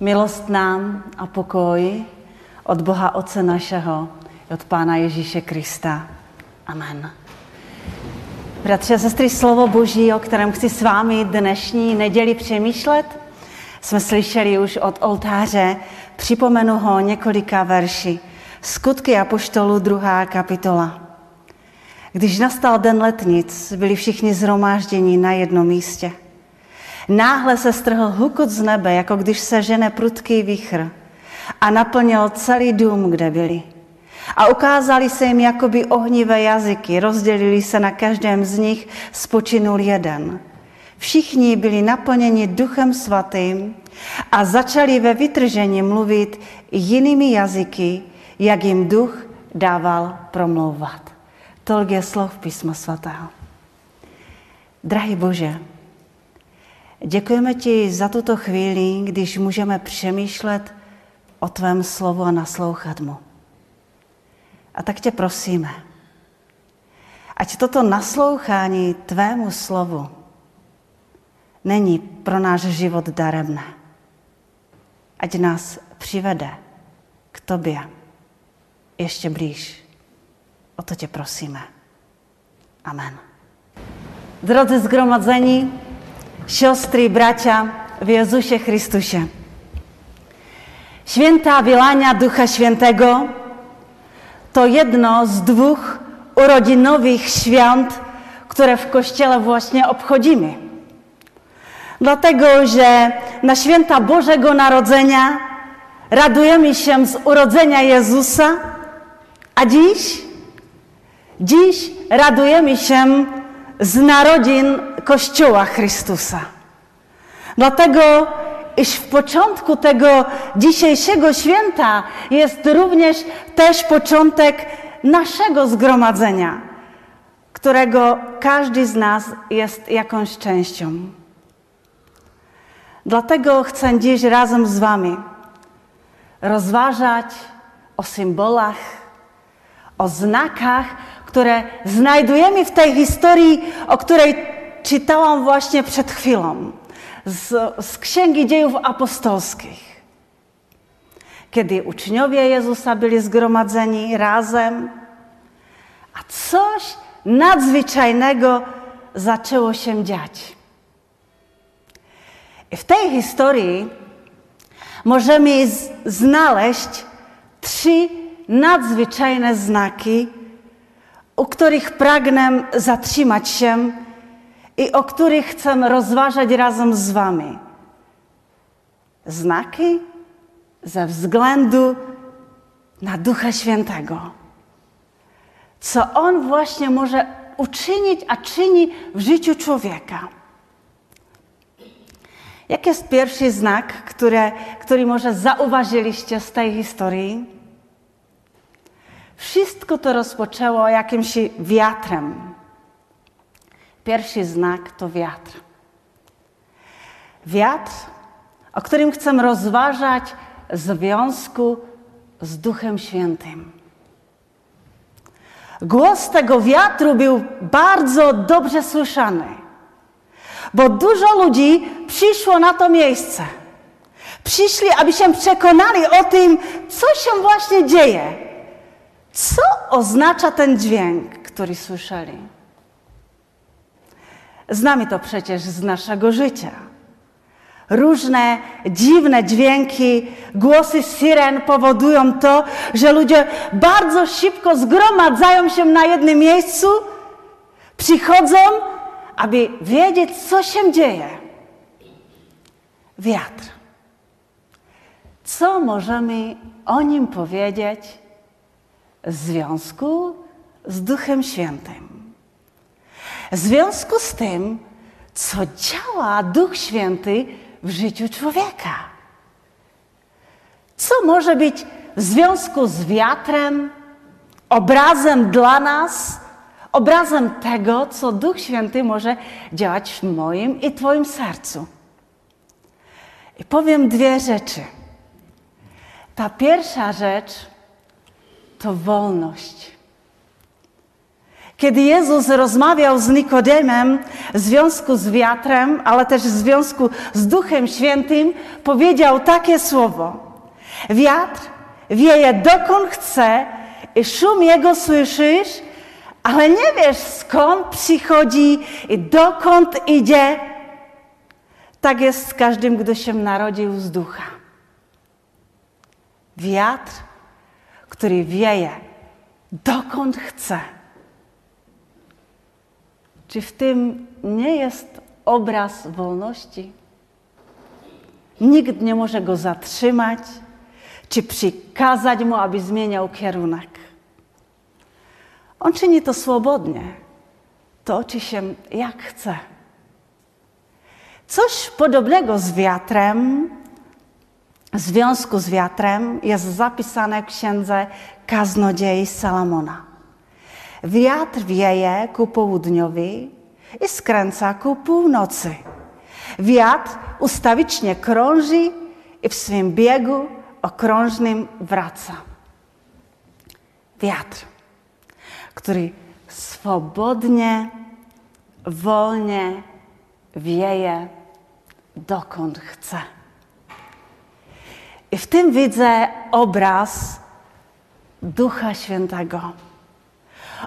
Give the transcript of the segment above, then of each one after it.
Milost nám a pokoj od Boha Otce našeho od Pána Ježíše Krista. Amen. Bratři a sestry, slovo Boží, o kterém chci s vámi dnešní neděli přemýšlet, jsme slyšeli už od oltáře, připomenu ho několika verši. Skutky Apoštolu, druhá kapitola. Když nastal den letnic, byli všichni zhromážděni na jednom místě. Náhle se strhl hukot z nebe, jako když se žene prudký vichr a naplnil celý dům, kde byli. A ukázali se jim jakoby ohnivé jazyky, rozdělili se na každém z nich, spočinul jeden. Všichni byli naplněni duchem svatým a začali ve vytržení mluvit jinými jazyky, jak jim duch dával promlouvat. Tolik je slov písma svatého. Drahý Bože, děkujeme ti za tuto chvíli, když můžeme přemýšlet o tvém slovu a naslouchat mu. A tak tě prosíme, ať toto naslouchání tvému slovu není pro náš život daremné. Ať nás přivede k tobě ještě blíž. O to tě prosíme. Amen. Drodzy zgromadzeni, siostry, bracia w Jezusie Chrystusie. Święta Wielania Ducha Świętego to jedno z dwóch urodzinowych świąt, które w Kościele właśnie obchodzimy. Dlatego, że na święta Bożego Narodzenia radujemy się z urodzenia Jezusa, a dziś, dziś radujemy się z narodzin Kościoła Chrystusa. Dlatego, iż w początku tego dzisiejszego święta jest również też początek naszego zgromadzenia, którego każdy z nas jest jakąś częścią. Dlatego chcę dziś razem z Wami rozważać o symbolach, o znakach, które znajdujemy w tej historii, o której czytałam właśnie przed chwilą z, z Księgi Dziejów Apostolskich. Kiedy uczniowie Jezusa byli zgromadzeni razem, a coś nadzwyczajnego zaczęło się dziać. I w tej historii możemy znaleźć trzy nadzwyczajne znaki, u których pragnę zatrzymać się i o których chcę rozważać razem z Wami. Znaki ze względu na Ducha Świętego. Co On właśnie może uczynić, a czyni w życiu człowieka. Jaki jest pierwszy znak, który, który może zauważyliście z tej historii? Wszystko to rozpoczęło jakimś wiatrem. Pierwszy znak to wiatr. Wiatr, o którym chcę rozważać w związku z Duchem Świętym. Głos tego wiatru był bardzo dobrze słyszany, bo dużo ludzi przyszło na to miejsce. Przyszli, aby się przekonali o tym, co się właśnie dzieje. Co oznacza ten dźwięk, który słyszeli? Znamy to przecież z naszego życia. Różne dziwne dźwięki, głosy syren powodują to, że ludzie bardzo szybko zgromadzają się na jednym miejscu, przychodzą, aby wiedzieć, co się dzieje. Wiatr. Co możemy o nim powiedzieć w związku z Duchem Świętym? W związku z tym, co działa Duch Święty w życiu człowieka. Co może być w związku z wiatrem, obrazem dla nas, obrazem tego, co Duch Święty może działać w moim i Twoim sercu. I powiem dwie rzeczy. Ta pierwsza rzecz to wolność. Kiedy Jezus rozmawiał z Nikodemem w związku z wiatrem, ale też w związku z Duchem Świętym, powiedział takie słowo. Wiatr wieje dokąd chce i szum jego słyszysz, ale nie wiesz skąd przychodzi i dokąd idzie. Tak jest z każdym, kto się narodził z ducha. Wiatr, który wieje dokąd chce. Czy w tym nie jest obraz wolności? Nikt nie może go zatrzymać, czy przykazać mu, aby zmieniał kierunek. On czyni to swobodnie, toczy się jak chce. Coś podobnego z wiatrem, związku z wiatrem jest zapisane w księdze Kaznodziei Salomona. Wiatr wieje ku południowi i skręca ku północy. Wiatr ustawicznie krąży i w swym biegu okrążnym wraca. Wiatr, który swobodnie, wolnie wieje dokąd chce. I w tym widzę obraz Ducha Świętego.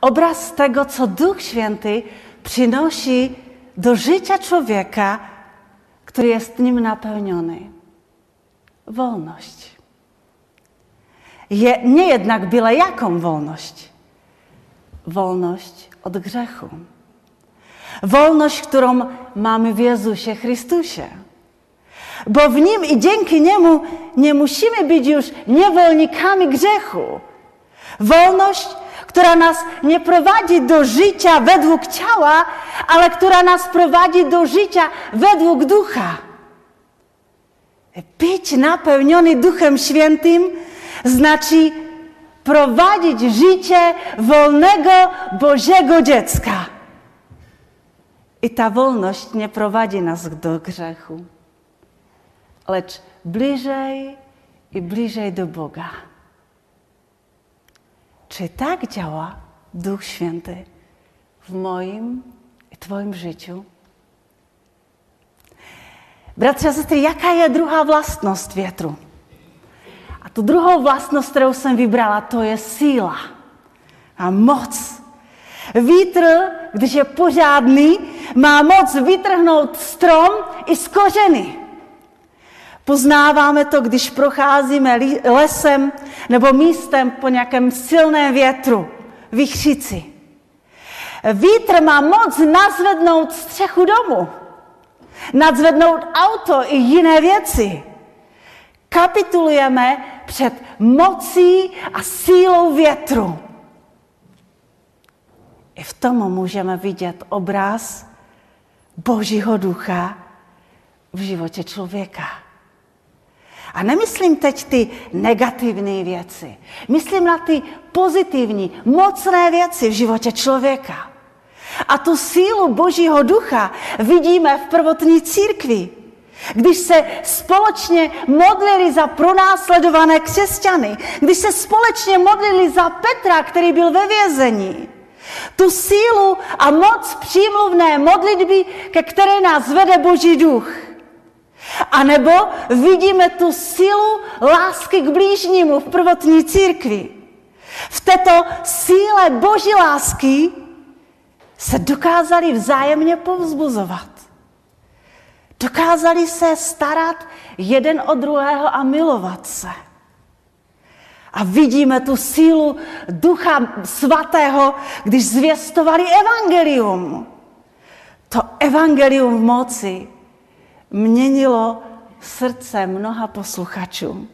Obraz tego, co Duch Święty przynosi do życia człowieka, który jest nim napełniony. Wolność. Je, nie jednak byle jaką wolność. Wolność od grzechu. Wolność, którą mamy w Jezusie Chrystusie. Bo w Nim i dzięki Niemu nie musimy być już niewolnikami grzechu. Wolność, która nas nie prowadzi do życia według ciała, ale która nas prowadzi do życia według ducha. Być napełniony Duchem Świętym znaczy prowadzić życie wolnego Bożego dziecka. I ta wolność nie prowadzi nas do grzechu, lecz bliżej i bliżej do Boga. Czy tak działa Duch Święty w moim i Twoim życiu? Bracia, sestry, jaka je druhá vlastnost větru? A tu druhou vlastnost, kterou jsem vybrala, to je síla a moc. Vítr, když je pořádný, má moc vytrhnout strom i z kořeny. Poznáváme to, když procházíme lesem nebo místem po nějakém silném větru, vychřici. Vítr má moc nazvednout střechu domu, nadzvednout auto i jiné věci. Kapitulujeme před mocí a sílou větru. I v tom můžeme vidět obraz Božího ducha v životě člověka. A nemyslím teď ty negativní věci. Myslím na ty pozitivní, mocné věci v životě člověka. A tu sílu Božího ducha vidíme v prvotní církvi, když se společně modlili za pronásledované křesťany, když se společně modlili za Petra, který byl ve vězení. Tu sílu a moc přímluvné modlitby, ke které nás vede Boží duch. A nebo vidíme tu sílu lásky k blížnímu v prvotní církvi. V této síle Boží lásky se dokázali vzájemně povzbuzovat. Dokázali se starat jeden o druhého a milovat se. A vidíme tu sílu Ducha Svatého, když zvěstovali evangelium. To evangelium v moci měnilo srdce mnoha posluchačů.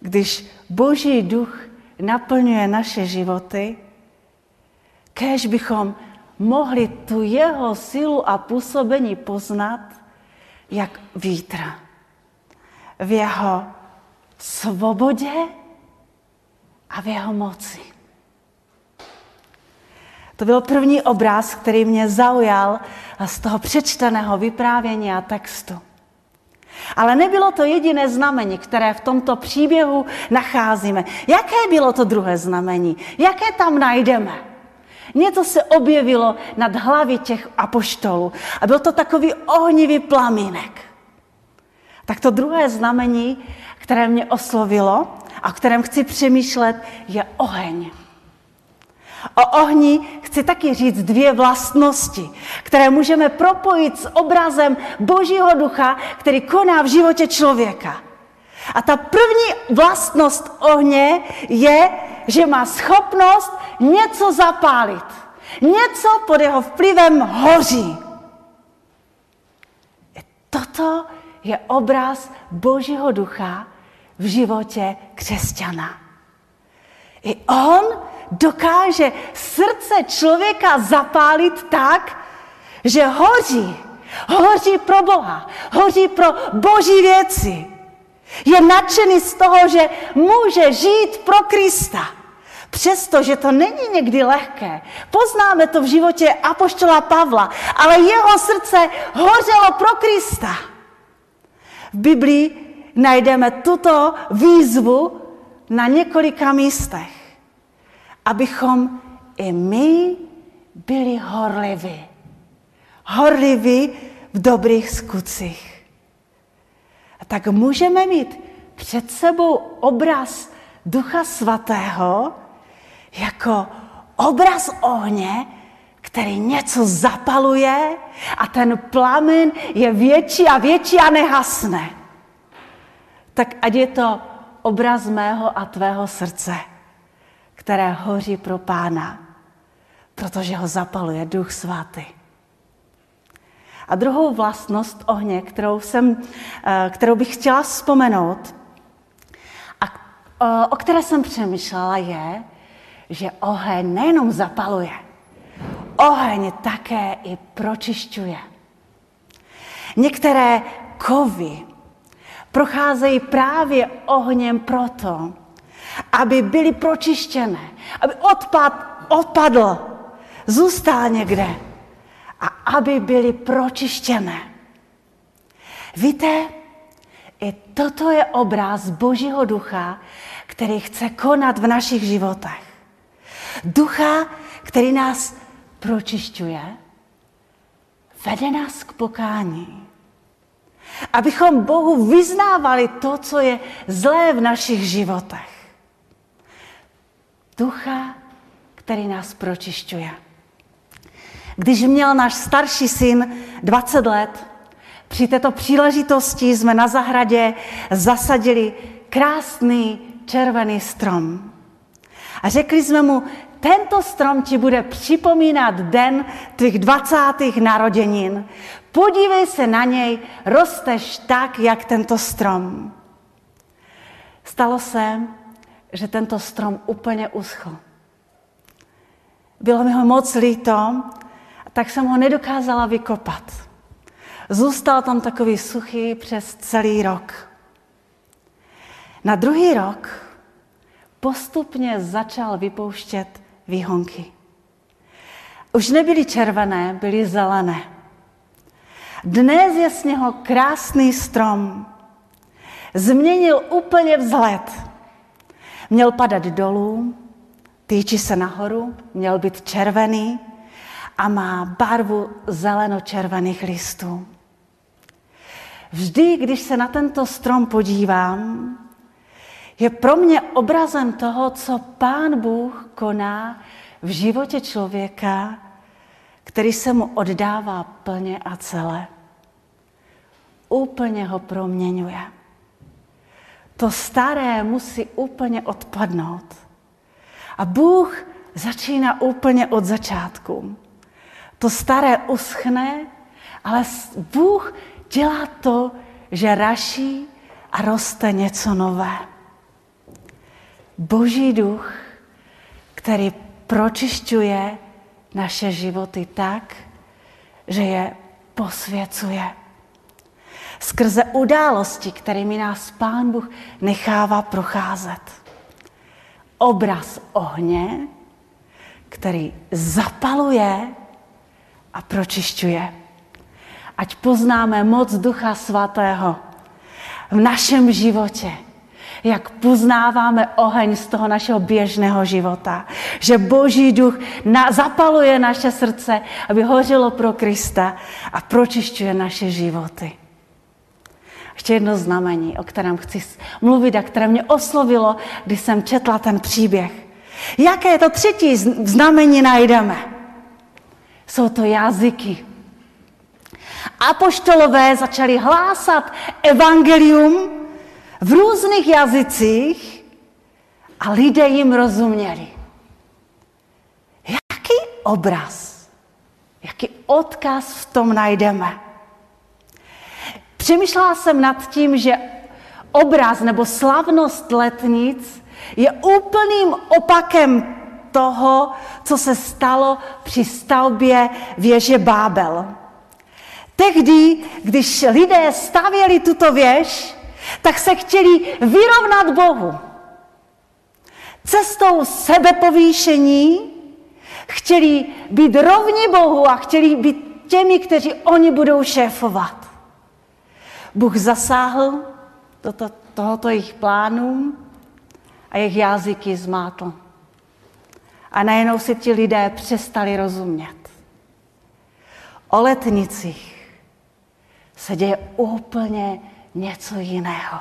Když Boží duch naplňuje naše životy, kež bychom mohli tu jeho sílu a působení poznat jak vítra. V jeho svobodě a v jeho moci. To byl první obraz, který mě zaujal z toho přečteného vyprávění a textu. Ale nebylo to jediné znamení, které v tomto příběhu nacházíme. Jaké bylo to druhé znamení? Jaké tam najdeme? Něco se objevilo nad hlavy těch apoštolů a byl to takový ohnivý plamínek. Tak to druhé znamení, které mě oslovilo a o kterém chci přemýšlet, je oheň. O ohni chci taky říct dvě vlastnosti, které můžeme propojit s obrazem Božího ducha, který koná v životě člověka. A ta první vlastnost ohně je, že má schopnost něco zapálit. Něco pod jeho vplyvem hoří. Toto je obraz Božího ducha v životě křesťana. I on dokáže srdce člověka zapálit tak, že hoří. Hoří pro Boha, hoří pro boží věci. Je nadšený z toho, že může žít pro Krista. Přestože to není někdy lehké. Poznáme to v životě Apoštola Pavla, ale jeho srdce hořelo pro Krista. V Biblii najdeme tuto výzvu na několika místech, abychom i my byli horliví. Horliví v dobrých skutcích. A tak můžeme mít před sebou obraz Ducha Svatého jako obraz ohně, který něco zapaluje a ten plamen je větší a větší a nehasne tak ať je to obraz mého a tvého srdce, které hoří pro pána, protože ho zapaluje Duch Svatý. A druhou vlastnost ohně, kterou, jsem, eh, kterou bych chtěla vzpomenout, a o které jsem přemýšlela, je, že oheň nejenom zapaluje, oheň také i pročišťuje. Některé kovy procházejí právě ohněm proto, aby byly pročištěné, aby odpad, odpadl, zůstal někde a aby byly pročištěné. Víte, i toto je obraz Božího ducha, který chce konat v našich životech. Ducha, který nás pročišťuje, vede nás k pokání. Abychom Bohu vyznávali to, co je zlé v našich životech. Ducha, který nás pročišťuje. Když měl náš starší syn 20 let, při této příležitosti jsme na zahradě zasadili krásný červený strom. A řekli jsme mu, tento strom ti bude připomínat den tvých 20. narozenin. Podívej se na něj, rosteš tak, jak tento strom. Stalo se, že tento strom úplně uschl. Bylo mi ho moc líto, tak jsem ho nedokázala vykopat. Zůstal tam takový suchý přes celý rok. Na druhý rok postupně začal vypouštět výhonky. Už nebyly červené, byly zelené. Dnes je z něho krásný strom. Změnil úplně vzhled. Měl padat dolů, týči se nahoru, měl být červený a má barvu zeleno-červených listů. Vždy, když se na tento strom podívám, je pro mě obrazem toho, co Pán Bůh koná v životě člověka, který se mu oddává plně a celé. Úplně ho proměňuje. To staré musí úplně odpadnout. A Bůh začíná úplně od začátku. To staré uschne, ale Bůh dělá to, že raší a roste něco nové. Boží duch, který pročišťuje naše životy tak, že je posvěcuje. Skrze události, kterými nás Pán Bůh nechává procházet. Obraz ohně, který zapaluje a pročišťuje. Ať poznáme moc Ducha Svatého v našem životě jak poznáváme oheň z toho našeho běžného života. Že Boží duch na, zapaluje naše srdce, aby hořilo pro Krista a pročišťuje naše životy. Ještě jedno znamení, o kterém chci mluvit a které mě oslovilo, když jsem četla ten příběh. Jaké to třetí znamení najdeme? Jsou to jazyky. Apoštolové začali hlásat evangelium v různých jazycích a lidé jim rozuměli. Jaký obraz, jaký odkaz v tom najdeme? Přemýšlela jsem nad tím, že obraz nebo slavnost letnic je úplným opakem toho, co se stalo při stavbě věže Bábel. Tehdy, když lidé stavěli tuto věž, tak se chtěli vyrovnat Bohu. Cestou sebepovýšení chtěli být rovni Bohu a chtěli být těmi, kteří oni budou šéfovat. Bůh zasáhl do to, tohoto jejich plánu a jejich jazyky zmátl. A najednou si ti lidé přestali rozumět. O letnicích se děje úplně něco jiného.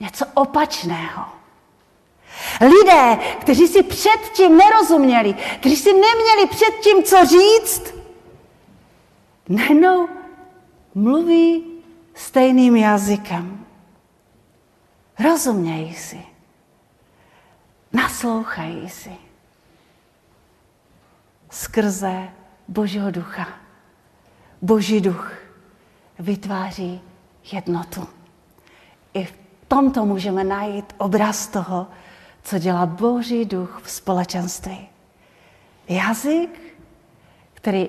Něco opačného. Lidé, kteří si předtím nerozuměli, kteří si neměli předtím co říct, najednou mluví stejným jazykem. Rozumějí si. Naslouchají si. Skrze Božího ducha. Boží duch vytváří jednotu. I v tomto můžeme najít obraz toho, co dělá Boží duch v společenství. Jazyk, který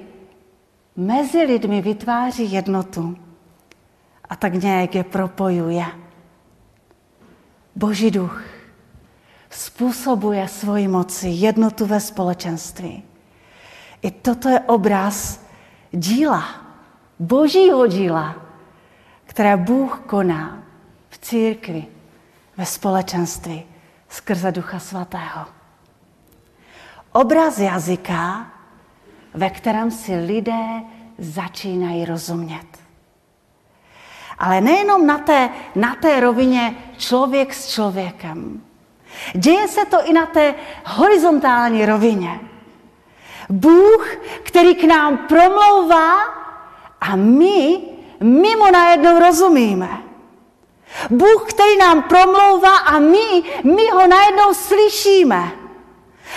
mezi lidmi vytváří jednotu a tak nějak je propojuje. Boží duch způsobuje svoji moci jednotu ve společenství. I toto je obraz díla, božího díla, které Bůh koná v církvi, ve společenství skrze Ducha Svatého. Obraz jazyka ve kterém si lidé začínají rozumět. Ale nejenom na té, na té rovině člověk s člověkem. Děje se to i na té horizontální rovině. Bůh, který k nám promlouvá a my mimo najednou rozumíme. Bůh, který nám promlouvá a my, my ho najednou slyšíme.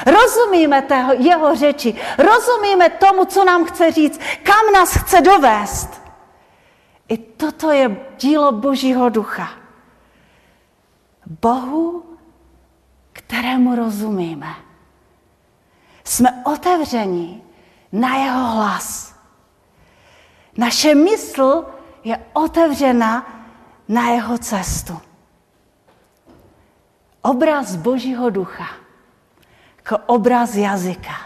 Rozumíme tého, jeho řeči, rozumíme tomu, co nám chce říct, kam nás chce dovést. I toto je dílo Božího ducha. Bohu, kterému rozumíme. Jsme otevření na jeho hlas. Naše mysl je otevřena na jeho cestu. Obraz Božího ducha jako obraz jazyka,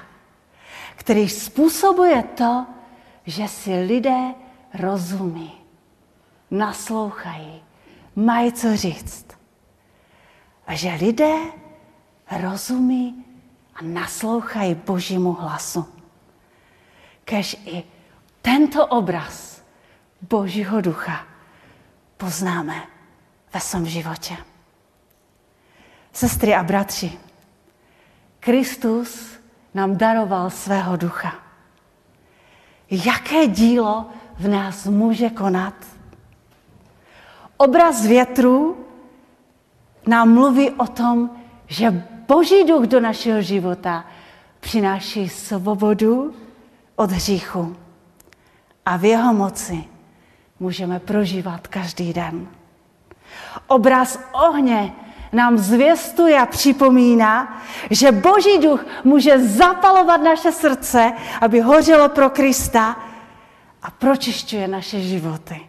který způsobuje to, že si lidé rozumí, naslouchají, mají co říct. A že lidé rozumí a naslouchají Božímu hlasu. Kež i tento obraz Božího ducha poznáme ve svém životě. Sestry a bratři, Kristus nám daroval svého ducha. Jaké dílo v nás může konat? Obraz větru nám mluví o tom, že Boží duch do našeho života přináší svobodu od hříchu. A v jeho moci můžeme prožívat každý den. Obraz ohně nám zvěstuje a připomíná, že Boží duch může zapalovat naše srdce, aby hořelo pro Krista a pročišťuje naše životy.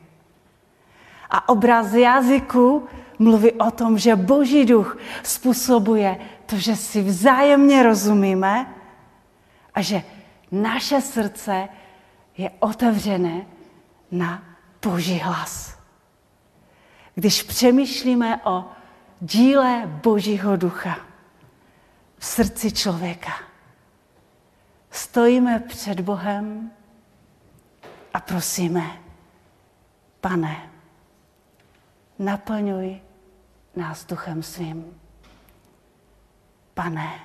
A obraz jazyku mluví o tom, že Boží duch způsobuje to, že si vzájemně rozumíme a že naše srdce je otevřené na Boží hlas. když přemýšlíme o díle Božího ducha v srdci člověka. Stojíme před Bohem a prosíme, pane, naplňuj nás duchem svým. Pane,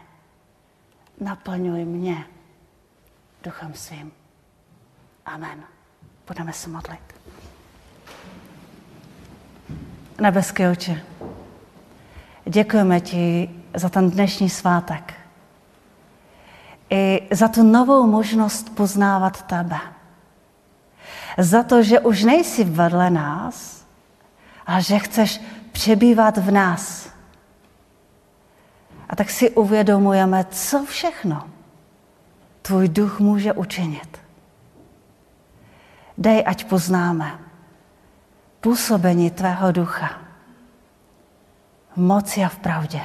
naplňuj mě duchem svým. Amen. Budeme se modlit. Nebeské oče, děkujeme ti za ten dnešní svátek. I za tu novou možnost poznávat tebe. Za to, že už nejsi vedle nás, ale že chceš přebývat v nás. A tak si uvědomujeme, co všechno tvůj duch může učinit. Dej, ať poznáme působení tvého ducha moci a v pravdě.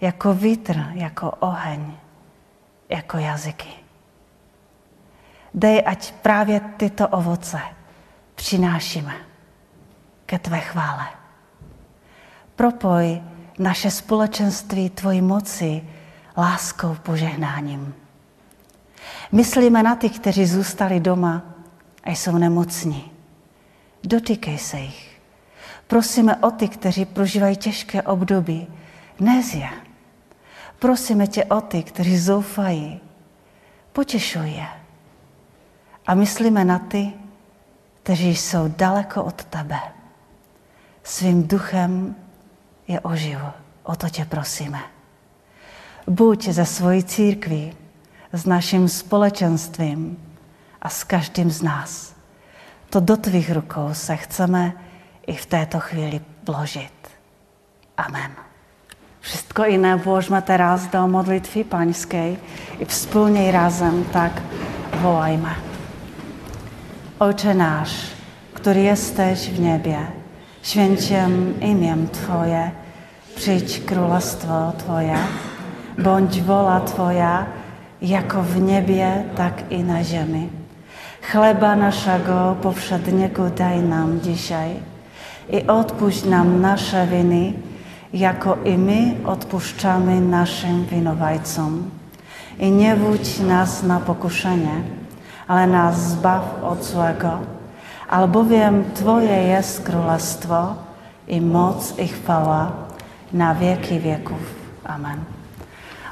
Jako vítr, jako oheň, jako jazyky. Dej, ať právě tyto ovoce přinášíme ke tvé chvále. Propoj naše společenství tvojí moci láskou, požehnáním. Myslíme na ty, kteří zůstali doma a jsou nemocní. Dotýkej se jich. Prosíme o ty, kteří prožívají těžké období. Nez je. Prosíme tě o ty, kteří zoufají. Potěšuj je. A myslíme na ty, kteří jsou daleko od tebe. Svým duchem je oživ. O to tě prosíme. Buď ze svojí církví, s naším společenstvím a s každým z nás. To do tvých rukou se chceme i v této chvíli vložit. Amen. Wszystko jiné vložme teraz do modlitwy pańskiej i wspólnie razem tak wołajmy. Ojcze nasz, który jesteś w niebie, święciem imię Twoje, przyjdź królestwo Twoje, bądź wola Twoja, jako w niebie, tak i na ziemi. Chleba naszego powszedniego daj nam dzisiaj i odpuść nam nasze winy, jako i my odpuszczamy naszym winowajcom. I nie wódź nas na pokuszenie, ale nas zbaw od złego, albowiem Twoje jest królestwo i moc i chwała na wieki wieków. Amen.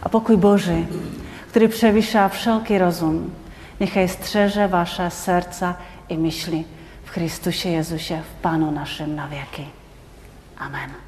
A pokój Boży, który przewyższa wszelki rozum, niechaj strzeże wasze serca i myśli Chrystusie Jezusie, w Panu naszym na wieki. Amen.